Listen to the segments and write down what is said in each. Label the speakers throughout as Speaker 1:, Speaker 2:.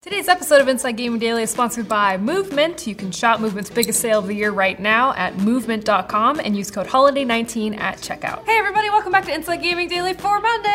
Speaker 1: Today's episode of Inside Gaming Daily is sponsored by Movement. You can shop Movement's biggest sale of the year right now at movement.com and use code HOLIDAY19 at checkout. Hey everybody, welcome back to Inside Gaming Daily for Monday.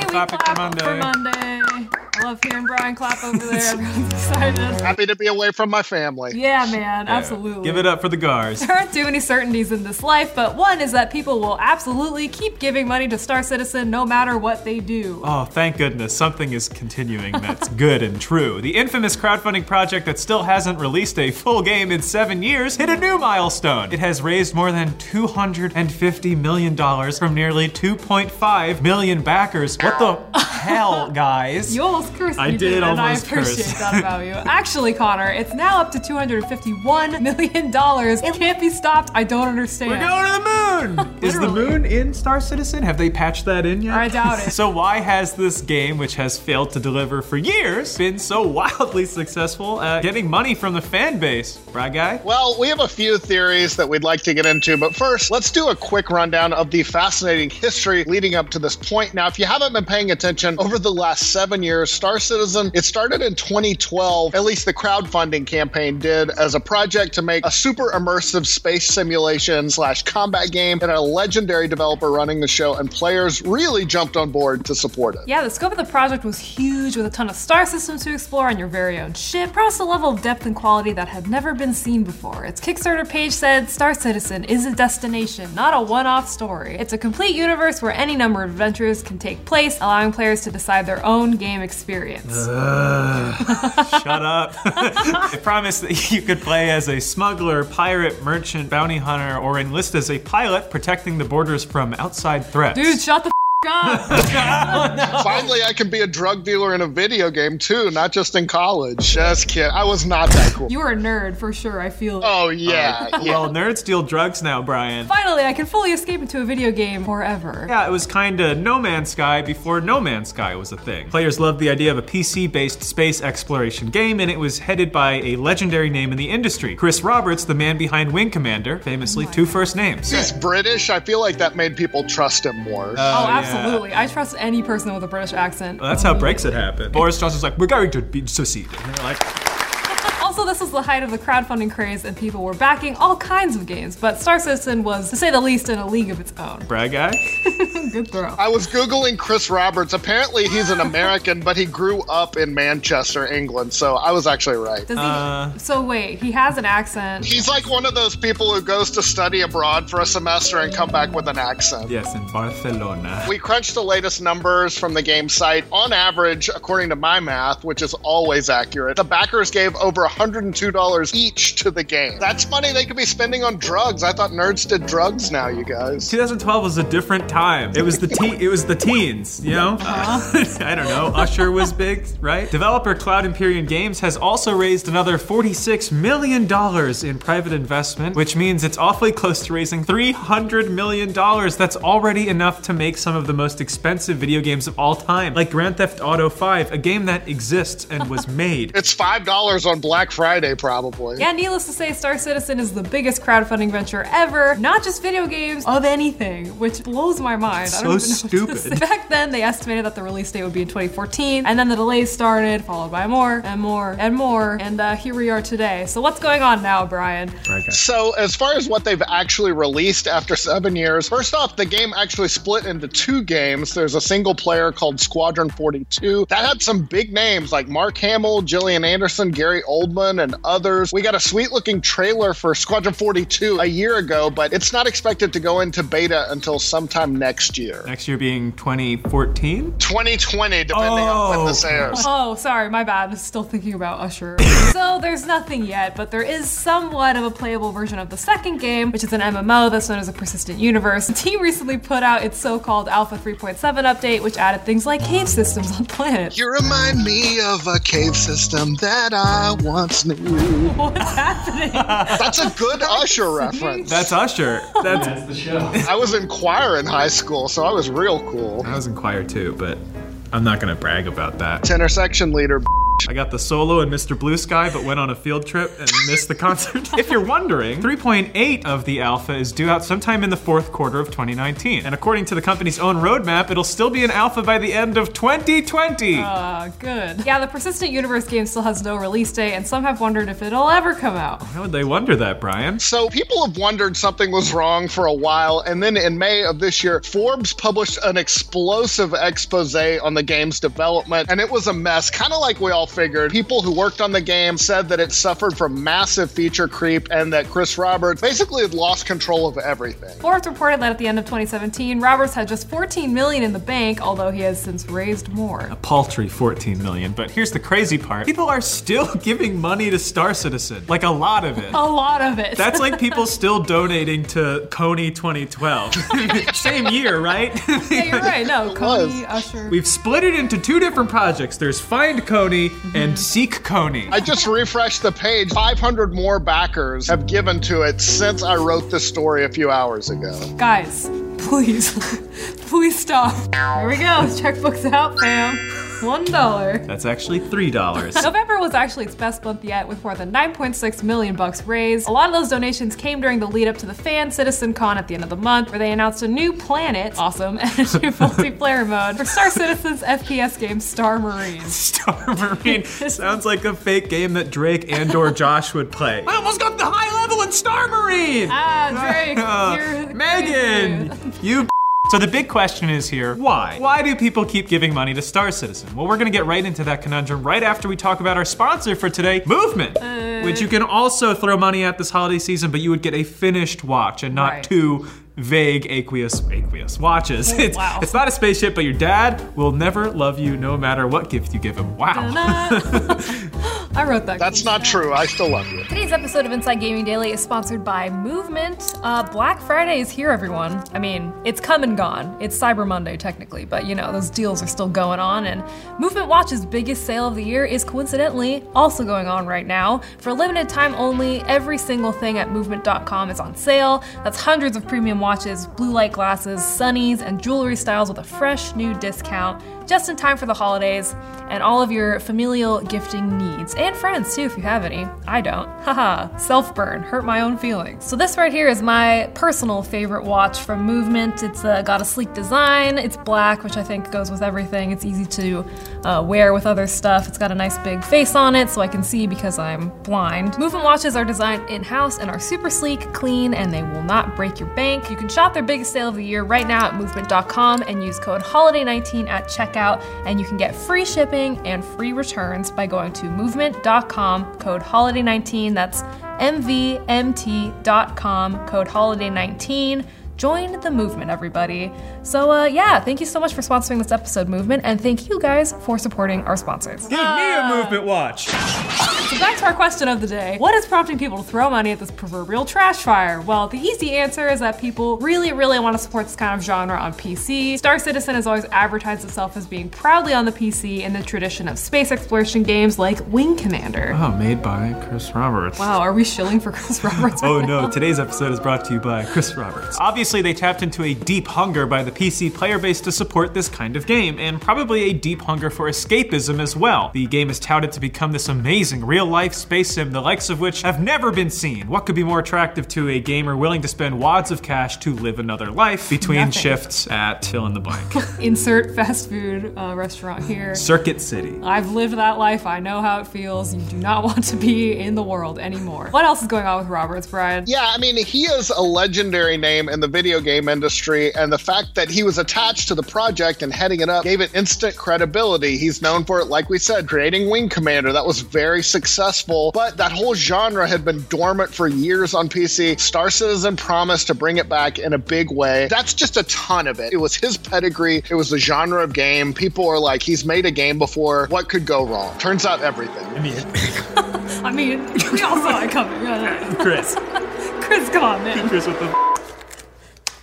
Speaker 1: We
Speaker 2: for Monday.
Speaker 1: for Monday. I love hearing Brian clap over there. Everyone's excited.
Speaker 3: Happy to be away from my family.
Speaker 1: Yeah, man, absolutely.
Speaker 2: Give it up for the Gaars.
Speaker 1: There aren't too many certainties in this life, but one is that people will absolutely keep giving money to Star Citizen no matter what they do.
Speaker 2: Oh, thank goodness, something is continuing that's good and true. The infamous crowdfunding project that still hasn't released a full game in seven years hit a new milestone. It has raised more than $250 million from nearly 2.5 million backers. What the hell, guys?
Speaker 1: You almost cursed me,
Speaker 2: I did
Speaker 1: didn't, and I appreciate
Speaker 2: curse.
Speaker 1: that about you. Actually, Connor, it's now up to $251 million. It can't be stopped. I don't understand.
Speaker 2: We're going to the moon! Is the moon in Star Citizen? Have they patched that in yet?
Speaker 1: I doubt it.
Speaker 2: So why has this game, which has failed to deliver for years, been so wildly successful at getting money from the fan base? Right, guy?
Speaker 3: Well, we have a few theories that we'd like to get into, but first, let's do a quick rundown of the fascinating history leading up to this point. Now, if you haven't been paying attention over the last seven years, Star Citizen, it started in 2012, at least the crowdfunding campaign did, as a project to make a super immersive space simulation slash combat game and a legendary developer running the show, and players really jumped on board to support it.
Speaker 1: Yeah, the scope of the project was huge with a ton of star systems to explore on your very own ship, across a level of depth and quality that had never been seen before. Its Kickstarter page said Star Citizen is a destination, not a one off story. It's a complete universe where any number of adventures can take place, allowing players to decide their own game experience.
Speaker 2: Shut up. it promised that you could play as a smuggler, pirate, merchant, bounty hunter, or enlist as a pilot protecting the borders from outside threats.
Speaker 1: Dude, shut the f up!
Speaker 3: Finally, I can be a drug dealer in a video game too, not just in college. Just kidding. I was not that cool.
Speaker 1: You are a nerd for sure, I feel.
Speaker 3: Oh yeah, yeah.
Speaker 2: well, nerds deal drugs now, Brian.
Speaker 1: Finally, I can fully escape into a video game forever.
Speaker 2: Yeah, it was kinda No Man's Sky before No Man's Sky was a thing. Players loved the idea of a PC based space exploration game, and it was headed by a legendary name in the industry Chris Roberts, the man behind Wing Commander, famously oh two first names.
Speaker 3: He's British. I feel like that made people trust him more.
Speaker 1: Uh, oh,
Speaker 2: yeah.
Speaker 1: Absolutely. I trust any person with a British accent.
Speaker 2: Well, that's how Brexit happened. Boris Johnson's like, we're going to be seceded. And they're like,
Speaker 1: Also, this was the height of the crowdfunding craze, and people were backing all kinds of games, but Star Citizen was, to say the least, in a league of its own.
Speaker 2: brag guy?
Speaker 1: Good throw.
Speaker 3: I was Googling Chris Roberts. Apparently, he's an American, but he grew up in Manchester, England. So I was actually right.
Speaker 1: Does he?
Speaker 2: Uh.
Speaker 1: so wait, he has an accent.
Speaker 3: He's like one of those people who goes to study abroad for a semester and come back with an accent.
Speaker 2: Yes, in Barcelona.
Speaker 3: We crunched the latest numbers from the game site. On average, according to my math, which is always accurate, the backers gave over $102 each to the game. That's money they could be spending on drugs. I thought nerds did drugs now, you guys.
Speaker 2: 2012 was a different time. It was the te- it was the teens, you know. Uh-huh. I don't know. Usher was big, right? Developer Cloud Imperium Games has also raised another 46 million dollars in private investment, which means it's awfully close to raising 300 million dollars. That's already enough to make some of the most expensive video games of all time, like Grand Theft Auto 5, a game that exists and was made.
Speaker 3: It's $5 on Black Friday, probably.
Speaker 1: Yeah, needless to say, Star Citizen is the biggest crowdfunding venture ever. Not just video games, of anything, which blows my mind. I don't
Speaker 2: So
Speaker 1: even know what to
Speaker 2: stupid.
Speaker 1: say. Back then, they estimated that the release date would be in 2014, and then the delays started, followed by more and more and more, and uh, here we are today. So what's going on now, Brian?
Speaker 2: Brag guy.
Speaker 3: So, as far as what they've actually released after seven years, first off, the game actually split into two games. There's a single player called Squadron 42 that had some big names like Mark Hamill, Gillian Anderson, Gary Oldman, and others. We got a sweet looking trailer for Squadron 42 a year ago, but it's not expected to go into beta until sometime next year.
Speaker 2: Next year being 2014.
Speaker 3: 2020, depending on when this
Speaker 2: Oh.
Speaker 3: airs.
Speaker 1: Oh, sorry, my bad. Still thinking about Usher. so there's nothing yet, but there is somewhat of a playable version of the second game, which is an MMO that's known as a persistent universe. The team recently put out its so-called Alpha 3.7 update, which added things like cave systems on planets.
Speaker 3: You remind me of a cave system that I once knew.
Speaker 1: What's happening?
Speaker 3: That's a good Usher reference.
Speaker 2: That's Usher. That's
Speaker 4: That's the show.
Speaker 3: I was in choir in high school, so I was real cool.
Speaker 2: I was in choir too, but I'm not gonna brag about that.
Speaker 3: Intersection leader.
Speaker 2: I got the solo and Mr. Blue Sky, but went on a field trip and missed the concert. if you're wondering, 3.8 of the alpha is due out sometime in the fourth quarter of 2019. And according to the company's own roadmap, it'll still be an alpha by the end of 2020.
Speaker 1: Uh, good. Yeah, the Persistent Universe game still has no release date, and some have wondered if it'll ever come out.
Speaker 2: How would they wonder that, Brian?
Speaker 3: So people have wondered something was wrong for a while, and then in May of this year, Forbes published an explosive expose on the game's development, and it was a mess, kind of like we all figured. People who worked on the game said that it suffered from massive feature creep and that Chris Roberts basically had lost control of everything.
Speaker 1: Forbes reported that at the end of 2017, Roberts had just 14 million in the bank, although he has since raised more.
Speaker 2: A paltry 14 million. But here's the crazy part people are still giving money to Star Citizen, like a lot of it.
Speaker 1: A lot of it.
Speaker 2: That's like people still donating to Kony 2012. Same year, right?
Speaker 1: yeah, you're right. No,
Speaker 3: Kony.
Speaker 1: Usher.
Speaker 2: We've split it into two different projects. There's Find Kony and Seek Kony.
Speaker 3: I just refreshed the page. 500 more backers have given to it since I wrote this story a few hours ago.
Speaker 1: Guys, please, please stop. Here we go. Checkbook's out, fam. One dollar.
Speaker 2: That's actually three dollars.
Speaker 1: November was actually its best month yet, with more than 9.6 million bucks raised. A lot of those donations came during the lead up to the Fan Citizen Con at the end of the month, where they announced a new planet, awesome, and a new multiplayer mode for Star Citizen's FPS game Star Marine.
Speaker 2: Star Marine sounds like a fake game that Drake and or Josh would play. I almost got the high level in Star Marine.
Speaker 1: Ah, Drake,
Speaker 2: Uh,
Speaker 1: you're
Speaker 2: Megan, you. So the big question is here, why? Why do people keep giving money to Star Citizen? Well, we're gonna get right into that conundrum right after we talk about our sponsor for today, Movement, uh. which you can also throw money at this holiday season, but you would get a finished watch and not
Speaker 1: Right.
Speaker 2: two vague aqueous aqueous watches. It's,
Speaker 1: wow.
Speaker 2: it's not a spaceship, but your dad will never love you no matter what gift you give him. Wow.
Speaker 1: I wrote that.
Speaker 3: That's not true. I still love you.
Speaker 1: Today's episode of Inside Gaming Daily is sponsored by Movement. Uh, Black Friday is here, everyone. I mean, it's come and gone. It's Cyber Monday, technically, but you know, those deals are still going on. And Movement Watch's biggest sale of the year is coincidentally also going on right now. For a limited time only, every single thing at movement.com is on sale. That's hundreds of premium watches, blue light glasses, sunnies, and jewelry styles with a fresh new discount just in time for the holidays and all of your familial gifting needs. And friends too if you have any. I don't. Haha. Self burn hurt my own feelings. So this right here is my personal favorite watch from movement. It's uh, got a sleek design. It's black which i think goes with everything. It's easy to uh, wear with other stuff. It's got a nice big face on it so i can see because i'm blind. Movement watches are designed in-house and are super sleek clean and they will not break your bank. You can shop their biggest sale of the year right now at movement.com and use code holiday19 at checkout and you can get free shipping and free returns by going to movement.com code holiday19 that's mvmt.com code holiday19 join the movement everybody. So uh, yeah thank you so much for sponsoring this episode movement and thank you guys for supporting our sponsors.
Speaker 2: Give me a movement watch.
Speaker 1: So back to our question of the day. What is prompting people to throw money at this proverbial trash fire? Well, the easy answer is that people really, really want to support this kind of genre on PC. Star Citizen has always advertised itself as being proudly on the PC in the tradition of space exploration games like Wing Commander.
Speaker 2: Oh, made by Chris Roberts.
Speaker 1: Wow, are we shilling for Chris Roberts?
Speaker 2: Oh
Speaker 1: now?
Speaker 2: no, today's episode is brought to you by Chris Roberts. Obviously, they tapped into a deep hunger by the PC player base to support this kind of game, and probably a deep hunger for escapism as well. The game is touted to become this amazing real life space sim, the likes of which have never been seen. What could be more attractive to a gamer willing to spend wads of cash to live another life between
Speaker 1: Nothing.
Speaker 2: shifts at fill in the blank?
Speaker 1: Insert fast food uh, restaurant here.
Speaker 2: Circuit City.
Speaker 1: I've lived that life. I know how it feels. You do not want to be in the world anymore. What else is going on with Roberts, Brian?
Speaker 3: Yeah, I mean, he is a legendary name in the video game industry, and the fact that he was attached to the project and heading it up gave it instant credibility. He's known for it, like we said, creating Wing Commander. That was very successful, but that whole genre had been dormant for years on PC. Star Citizen promised to bring it back in a big way. That's just a ton of it. It was his pedigree, it was the genre of game. People are like, he's made a game before. What could go wrong? Turns out everything.
Speaker 2: I mean,
Speaker 1: I mean, we all saw it coming.
Speaker 2: Chris.
Speaker 1: Chris, come on, man.
Speaker 2: Chris with the.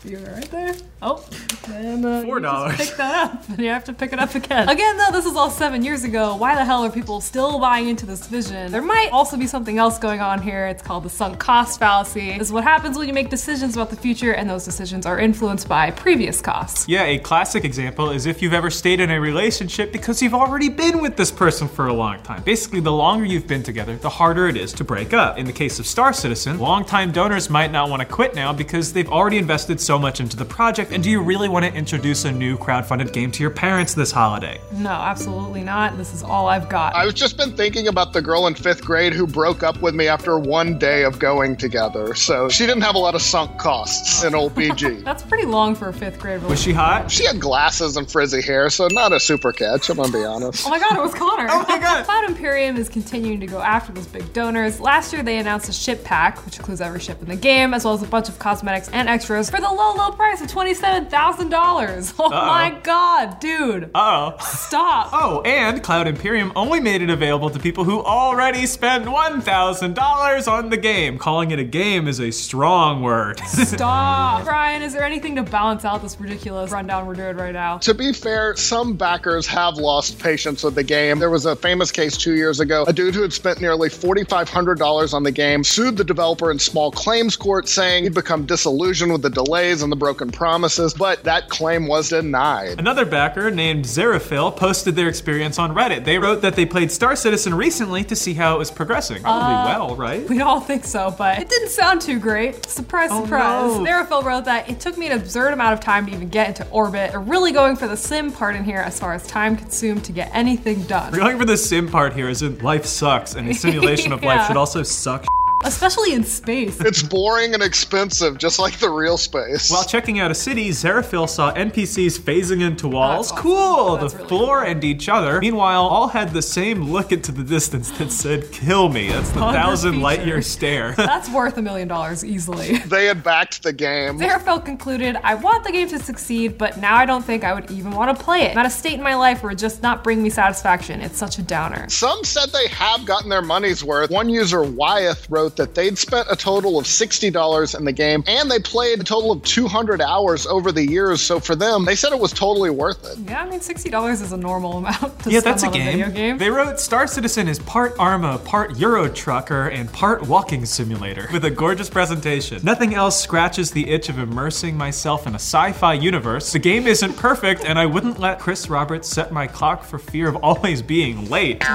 Speaker 1: You were right there. Oh, and uh,
Speaker 2: $4.
Speaker 1: Pick that up, and you have to pick it up again. Again, though, this is all seven years ago. Why the hell are people still buying into this vision? There might also be something else going on here. It's called the sunk cost fallacy. This is what happens when you make decisions about the future, and those decisions are influenced by previous costs.
Speaker 2: Yeah, a classic example is if you've ever stayed in a relationship because you've already been with this person for a long time. Basically, the longer you've been together, the harder it is to break up. In the case of Star Citizen, longtime donors might not want to quit now because they've already invested so much into the project. And do you really want to introduce a new crowdfunded game to your parents this holiday?
Speaker 1: No, absolutely not. This is all I've got.
Speaker 3: I've just been thinking about the girl in fifth grade who broke up with me after one day of going together. So she didn't have a lot of sunk costs in old BG.
Speaker 1: That's pretty long for a fifth grade
Speaker 2: Was she hot?
Speaker 3: She had glasses and frizzy hair, so not a super catch, I'm gonna be honest.
Speaker 1: Oh my god, it was Connor.
Speaker 2: Oh my God.
Speaker 1: Cloud Imperium is continuing to go after those big donors. Last year they announced a ship pack, which includes every ship in the game, as well as a bunch of cosmetics and extras for the low, low price of $27,000. Oh my god, dude.
Speaker 2: Uh oh.
Speaker 1: Stop.
Speaker 2: Oh, and Cloud Imperium only made it available to people who already spent $1,000 on the game. Calling it a game is a strong word.
Speaker 1: Stop. Brian, is there anything to balance out this ridiculous rundown we're doing right now?
Speaker 3: To be fair, some backers have lost patience with the game. There was a famous case two years ago. A dude who had spent nearly $4,500 on the game sued the developer in small claims court, saying he'd become disillusioned with the delays and the broken promises, but that claim was denied.
Speaker 2: Another backer named Zeraphil posted their experience on Reddit. They wrote that they played Star Citizen recently to see how it was progressing. Probably uh, well, right?
Speaker 1: We all think so, but it didn't sound too great. Surprise,
Speaker 2: Oh,
Speaker 1: surprise.
Speaker 2: no.
Speaker 1: Therafil wrote that it took me an absurd amount of time to even get into orbit. They're really going for the sim part in here as far as time consumed to get anything done.
Speaker 2: We're going for the sim part here, as in life sucks, and a simulation of life should also suck.
Speaker 1: Especially in space.
Speaker 3: It's boring and expensive, just like the real space.
Speaker 2: While checking out a city, Zeraphil saw NPCs phasing into walls.
Speaker 1: Awesome.
Speaker 2: Cool!
Speaker 1: That's
Speaker 2: the
Speaker 1: really
Speaker 2: floor and each other. Meanwhile, all had the same look into the distance that said, kill me. That's the
Speaker 1: Hunger
Speaker 2: thousand light year stare.
Speaker 1: That's worth a million dollars easily.
Speaker 3: they had backed the game.
Speaker 1: Zarafel concluded, I want the game to succeed, but now I don't think I would even want to play it. I'm at a state in my life where it just not bring me satisfaction. It's such a downer.
Speaker 3: Some said they have gotten their money's worth. One user, Wyeth, wrote that they'd spent a total of $60 in the game and they played a total of 200 hours over the years. So for them, they said it was totally worth it.
Speaker 1: Yeah, I mean, $60 is a normal amount to
Speaker 2: Yeah,
Speaker 1: spend
Speaker 2: that's a
Speaker 1: on
Speaker 2: game.
Speaker 1: video game.
Speaker 2: They wrote Star Citizen is part Arma, part Euro Trucker, and part walking simulator with a gorgeous presentation. Nothing else scratches the itch of immersing myself in a sci-fi universe. The game isn't perfect, and I wouldn't let Chris Roberts set my clock for fear of always being late.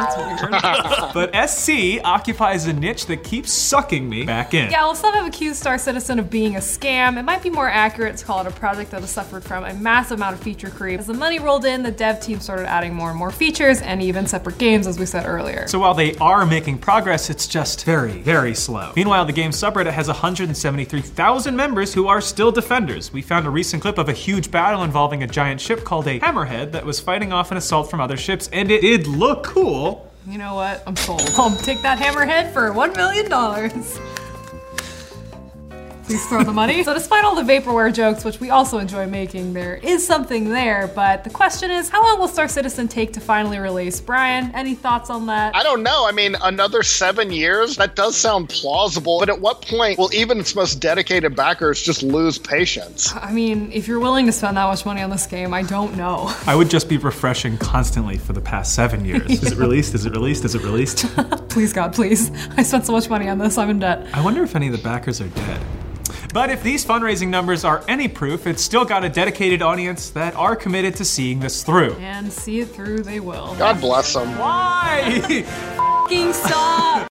Speaker 2: But SC occupies a niche that keeps sucking me back in.
Speaker 1: Yeah, well, some have accused Star Citizen of being a scam. It might be more accurate to call it a project that has suffered from a massive amount of feature creep. As the money rolled in, the dev team started adding more and more features and even separate games, as we said earlier.
Speaker 2: So while they are making progress, it's just very, very slow. Meanwhile, the game subreddit has 173,000 members who are still defenders. We found a recent clip of a huge battle involving a giant ship called a Hammerhead that was fighting off an assault from other ships, and it did look cool.
Speaker 1: You know what? I'm sold. I'll take that hammerhead for $1 million. Please throw the money. so, despite all the vaporware jokes, which we also enjoy making, there is something there. But the question is, how long will Star Citizen take to finally release? Brian, any thoughts on that?
Speaker 3: I don't know. I mean, another seven years? That does sound plausible. But at what point will even its most dedicated backers just lose patience?
Speaker 1: I mean, if you're willing to spend that much money on this game, I don't know.
Speaker 2: I would just be refreshing constantly for the past seven years. Is it released? Is it released? Is it released?
Speaker 1: please, God, please. I spent so much money on this, I'm in debt.
Speaker 2: I wonder if any of the backers are dead. But if these fundraising numbers are any proof, it's still got a dedicated audience that are committed to seeing this through.
Speaker 1: And see it through, they will.
Speaker 3: God bless them.
Speaker 2: Why?
Speaker 1: Fucking stop!